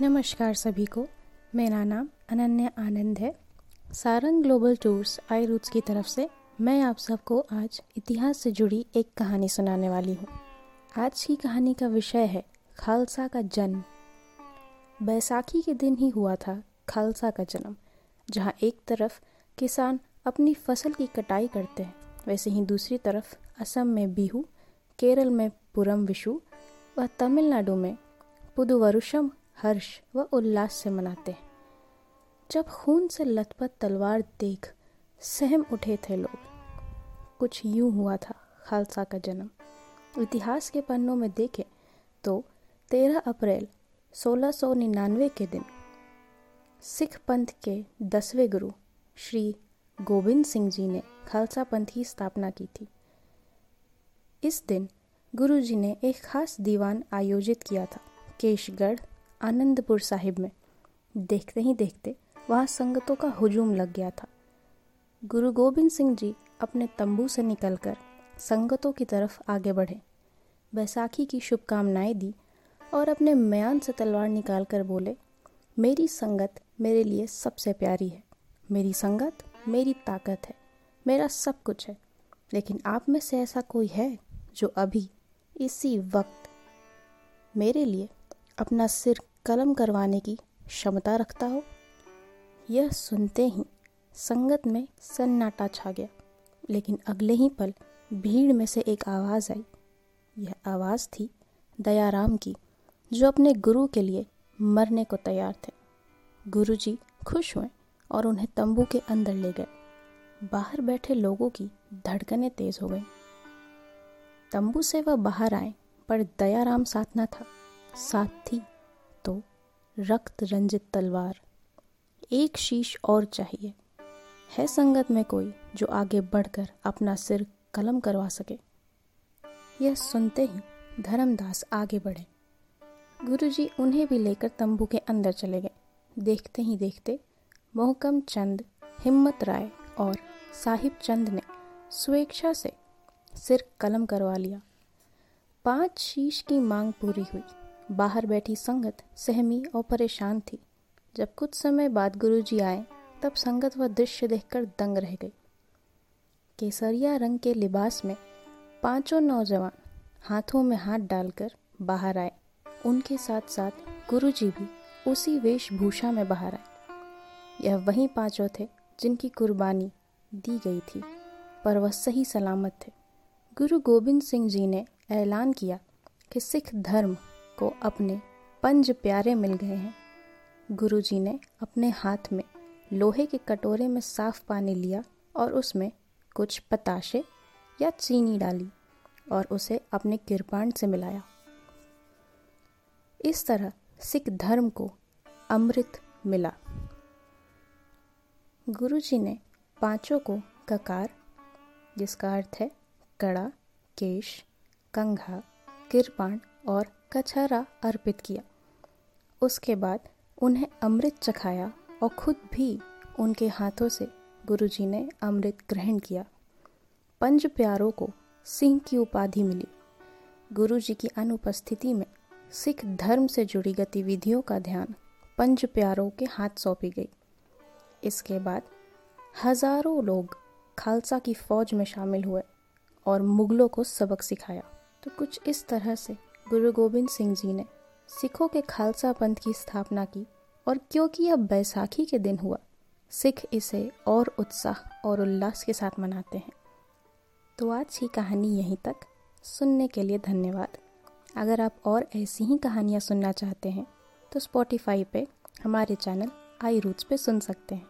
नमस्कार सभी को। मेरा नाम अनन्या आनंद है। Sarang global tours I roots की तरफ़ से मैं आप सबको आज इतिहास से जुड़ी एक कहानी सुनाने वाली हूँ। आज की कहानी का विषय है खालसा का जन्म। बैसाखी के दिन ही हुआ था खालसा का जन्म, जहाँ एक तरफ़ किसान अपनी फ़सल की कटाई करते हैं, वैसे ही दूसरी तरफ़ असम में बिहू, केरल में पुरम विशु व तमिलनाडु में पुदुवरुषम हर्ष व उल्लास से मनाते जब खून से लथपथ तलवार देख सहम उठे थे लोग। कुछ यूँ हुआ था, खालसा का जन्म। इतिहास के पन्नों में देखें तो 13 अप्रैल सोलह के दिन सिख पंथ के दसवें गुरु श्री गोविंद सिंह जी ने खालसा पंथ की स्थापना की थी। इस दिन गुरु जी ने एक खास दीवान आयोजित किया था, केशगढ़ आनंदपुर साहिब में। देखते ही देखते वहाँ संगतों का हुजूम लग गया था। गुरु गोबिंद सिंह जी अपने तंबू से निकलकर संगतों की तरफ़ आगे बढ़े। बैसाखी की शुभकामनाएँ दी और अपने म्यान से तलवार निकालकर बोले, मेरी संगत मेरे लिए सबसे प्यारी है। मेरी संगत मेरी ताकत है। मेरा सब कुछ है। लेकिन आप में से ऐसा कोई है जो अभी, इसी वक्त मेरे लिए अपना सिर कलम करवाने की क्षमता रखता हो, यह सुनते ही संगत में सन्नाटा छा गया। लेकिन अगले ही पल भीड़ में से एक आवाज़ आई। यह आवाज़ थी दयाराम की, जो अपने गुरु के लिए मरने को तैयार थे। गुरुजी खुश हुए और उन्हें तंबू के अंदर ले गए। बाहर बैठे लोगों की धड़कनें तेज हो गई। तंबू से वह बाहर आए, पर दयाराम साथ न था। साथ तो रक्त रंजित तलवार। एक शीश और चाहिए। है संगत में कोई जो आगे बढ़कर अपना सिर कलम करवा सके? यह सुनते ही धर्मदास आगे बढ़े। गुरुजी उन्हें भी लेकर तंबू के अंदर चले गए। देखते ही देखते मोहकम चंद, हिम्मत राय और साहिब चंद ने स्वेच्छा से सिर कलम करवा लिया। पाँच शीश की मांग पूरी हुई। बाहर बैठी संगत सहमी और परेशान थी। जब कुछ समय बाद गुरुजी आए, तब संगत वह दृश्य देखकर दंग रह गई। केसरिया रंग के लिबास में पाँचों नौजवान हाथों में हाथ डालकर बाहर आए। उनके साथ साथ गुरुजी भी उसी वेशभूषा में बाहर आए। यह वही पाँचों थे जिनकी कुर्बानी दी गई थी, पर वह सही सलामत थे। गुरु गोविंद सिंह जी ने ऐलान किया कि सिख धर्म को अपने पंज प्यारे मिल गए हैं। गुरुजी ने अपने हाथ में लोहे के कटोरे में साफ़ पानी लिया और उसमें कुछ पताशे या चीनी डाली और उसे अपने किरपाण से मिलाया। इस तरह सिख धर्म को अमृत मिला। गुरुजी ने पाँचों को ककार, जिसका अर्थ है कड़ा, केश, कंघा किरपाण और कछहरा अर्पित किया। उसके बाद उन्हें अमृत चखाया और खुद भी उनके हाथों से गुरुजी ने अमृत ग्रहण किया। पंज प्यारों को सिंह की उपाधि मिली। गुरुजी की अनुपस्थिति में सिख धर्म से जुड़ी गतिविधियों का ध्यान पंज प्यारों के हाथ सौंपी गई। इसके बाद हज़ारों लोग खालसा की फौज में शामिल हुए और मुगलों को सबक सिखाया। तो कुछ इस तरह से गुरु गोविंद सिंह जी ने सिखों के खालसा पंथ की स्थापना की और क्योंकि यह बैसाखी के दिन हुआ, सिख इसे और उत्साह और उल्लास के साथ मनाते हैं। तो आज की कहानी यहीं तक। सुनने के लिए धन्यवाद। अगर आप और ऐसी ही कहानियाँ सुनना चाहते हैं तो स्पॉटिफाई पे हमारे चैनल आई रूट्स पे सुन सकते हैं।